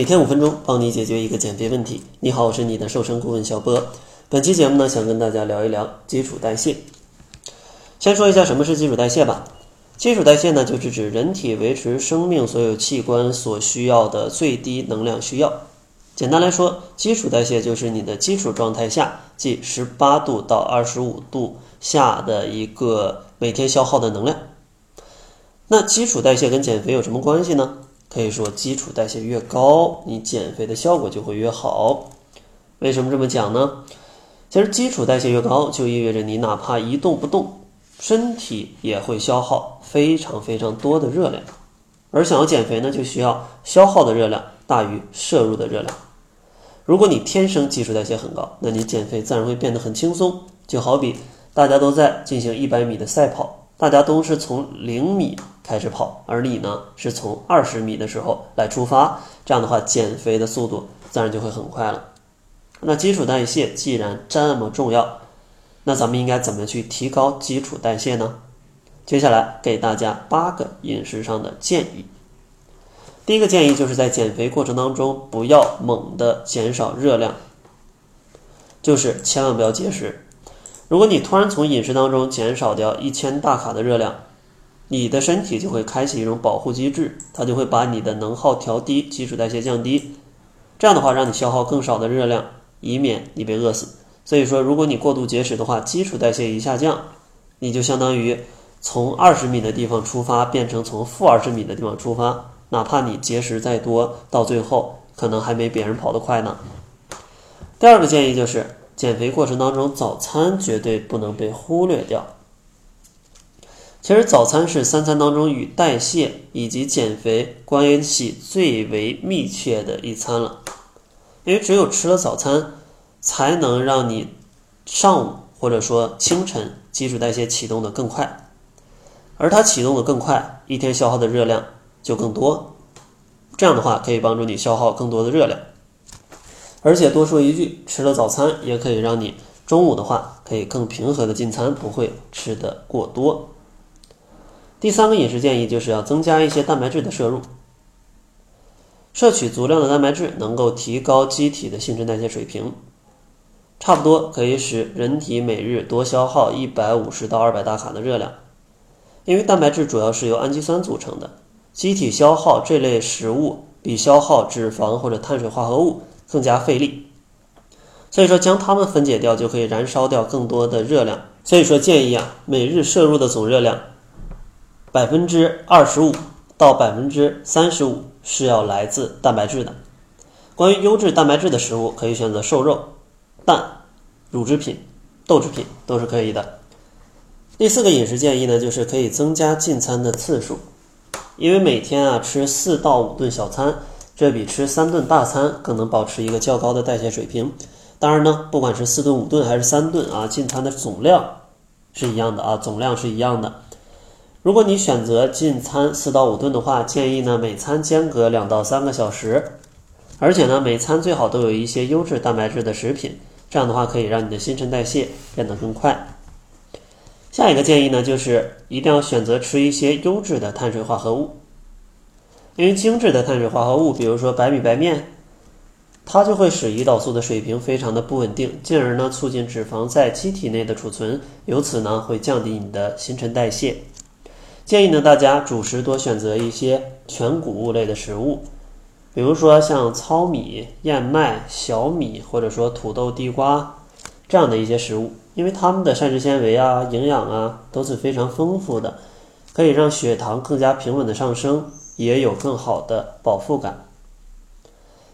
每天五分钟，帮你解决一个减肥问题。你好，我是你的瘦身顾问小波。本期节目呢，想跟大家聊一聊基础代谢。先说一下什么是基础代谢吧。基础代谢呢，就是指人体维持生命所有器官所需要的最低能量需要。简单来说，基础代谢就是你的基础状态下，即十八度到二十五度下的一个每天消耗的能量。那基础代谢跟减肥有什么关系呢？可以说，基础代谢越高，你减肥的效果就会越好。为什么这么讲呢？其实，基础代谢越高，就意味着你哪怕一动不动，身体也会消耗非常非常多的热量。而想要减肥呢，就需要消耗的热量大于摄入的热量。如果你天生基础代谢很高，那你减肥自然会变得很轻松。就好比大家都在进行一百米的赛跑，大家都是从零米。开始跑，而你呢是从二十米的时候来出发，这样的话减肥的速度自然就会很快了。那基础代谢既然这么重要，那咱们应该怎么去提高基础代谢呢？接下来给大家八个饮食上的建议。第一个建议就是在减肥过程当中不要猛的减少热量，就是千万不要节食。如果你突然从饮食当中减少掉一千大卡的热量，你的身体就会开启一种保护机制，它就会把你的能耗调低，基础代谢降低，这样的话让你消耗更少的热量，以免你被饿死。所以说，如果你过度节食的话，基础代谢一下降，你就相当于从二十米的地方出发，变成从负二十米的地方出发，哪怕你节食再多，到最后可能还没别人跑得快呢。第二个建议就是，减肥过程当中早餐绝对不能被忽略掉。其实早餐是三餐当中与代谢以及减肥关系最为密切的一餐了，因为只有吃了早餐，才能让你上午或者说清晨基础代谢启动的更快，而它启动的更快，一天消耗的热量就更多，这样的话可以帮助你消耗更多的热量，而且多说一句，吃了早餐也可以让你中午的话可以更平和的进餐，不会吃的过多。第三个饮食建议就是要增加一些蛋白质的摄入，摄取足量的蛋白质能够提高机体的新陈代谢水平，差不多可以使人体每日多消耗一百五十到二百大卡的热量。因为蛋白质主要是由氨基酸组成的，机体消耗这类食物比消耗脂肪或者碳水化合物更加费力，所以说将它们分解掉就可以燃烧掉更多的热量。所以说建议啊，每日摄入的总热量。百分之二十五到百分之三十五是要来自蛋白质的。关于优质蛋白质的食物，可以选择瘦肉、蛋、乳制品、豆制品都是可以的。第四个饮食建议呢，就是可以增加进餐的次数，因为每天啊吃四到五顿小餐，这比吃三顿大餐更能保持一个较高的代谢水平。当然呢，不管是四顿、五顿还是三顿啊，进餐的总量是一样的啊，总量是一样的。如果你选择进餐四到五顿的话，建议呢每餐间隔两到三个小时，而且呢每餐最好都有一些优质蛋白质的食品，这样的话可以让你的新陈代谢变得更快。下一个建议呢就是一定要选择吃一些优质的碳水化合物，因为精致的碳水化合物，比如说白米白面，它就会使胰岛素的水平非常的不稳定，进而呢促进脂肪在机体内的储存，由此呢会降低你的新陈代谢。建议呢，大家主食多选择一些全谷物类的食物，比如说像糙米、燕麦、小米，或者说土豆、地瓜这样的一些食物，因为它们的膳食纤维啊、营养啊都是非常丰富的，可以让血糖更加平稳的上升，也有更好的饱腹感。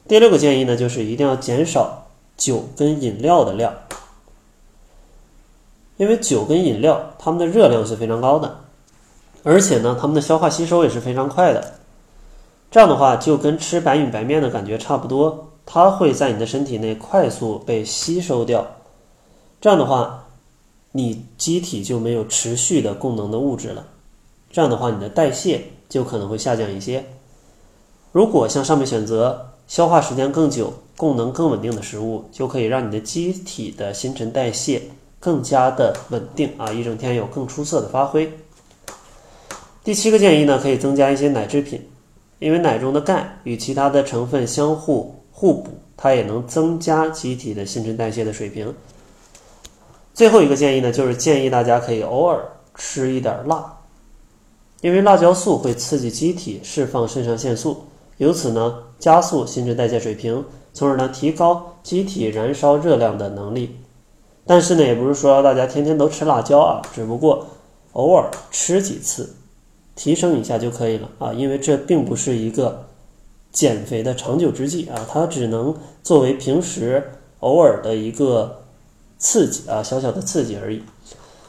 第六个建议呢，就是一定要减少酒跟饮料的量，因为酒跟饮料它们的热量是非常高的。而且呢，它们的消化吸收也是非常快的，这样的话就跟吃白米白面的感觉差不多，它会在你的身体内快速被吸收掉。这样的话，你机体就没有持续的供能的物质了，这样的话你的代谢就可能会下降一些。如果像上面选择消化时间更久、供能更稳定的食物，就可以让你的机体的新陈代谢更加的稳定啊，一整天有更出色的发挥。第七个建议呢，可以增加一些奶制品，因为奶中的钙与其他的成分相互互补，它也能增加机体的新陈代谢的水平。最后一个建议呢，就是建议大家可以偶尔吃一点辣，因为辣椒素会刺激机体释放肾上腺素，由此呢加速新陈代谢水平，从而呢提高机体燃烧热量的能力。但是呢，也不是说大家天天都吃辣椒啊，只不过偶尔吃几次，提升一下就可以了啊。因为这并不是一个减肥的长久之计啊，它只能作为平时偶尔的一个刺激啊，小小的刺激而已。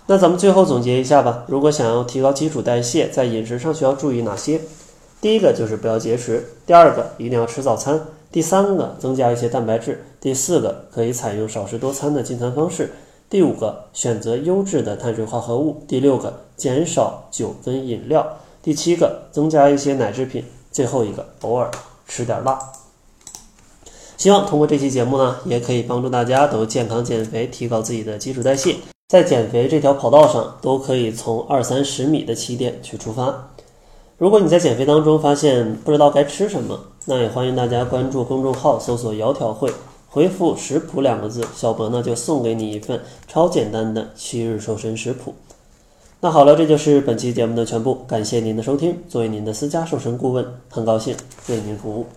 那咱们最后总结一下吧。如果想要提高基础代谢，在饮食上需要注意哪些？第一个就是不要节食，第二个一定要吃早餐。第三个，增加一些蛋白质；第四个，可以采用少食多餐的进餐方式；第五个，选择优质的碳水化合物；第六个，减少酒跟饮料；第七个，增加一些奶制品；最后一个，偶尔吃点辣。希望通过这期节目呢，也可以帮助大家都健康减肥，提高自己的基础代谢，在减肥这条跑道上，都可以从二三十米的起点去出发。如果你在减肥当中发现不知道该吃什么，那也欢迎大家关注公众号，搜索“窈窕会”，回复“食谱”两个字，小博呢就送给你一份超简单的七日瘦身食谱。那好了，这就是本期节目的全部，感谢您的收听。作为您的私家瘦身顾问，很高兴为您服务。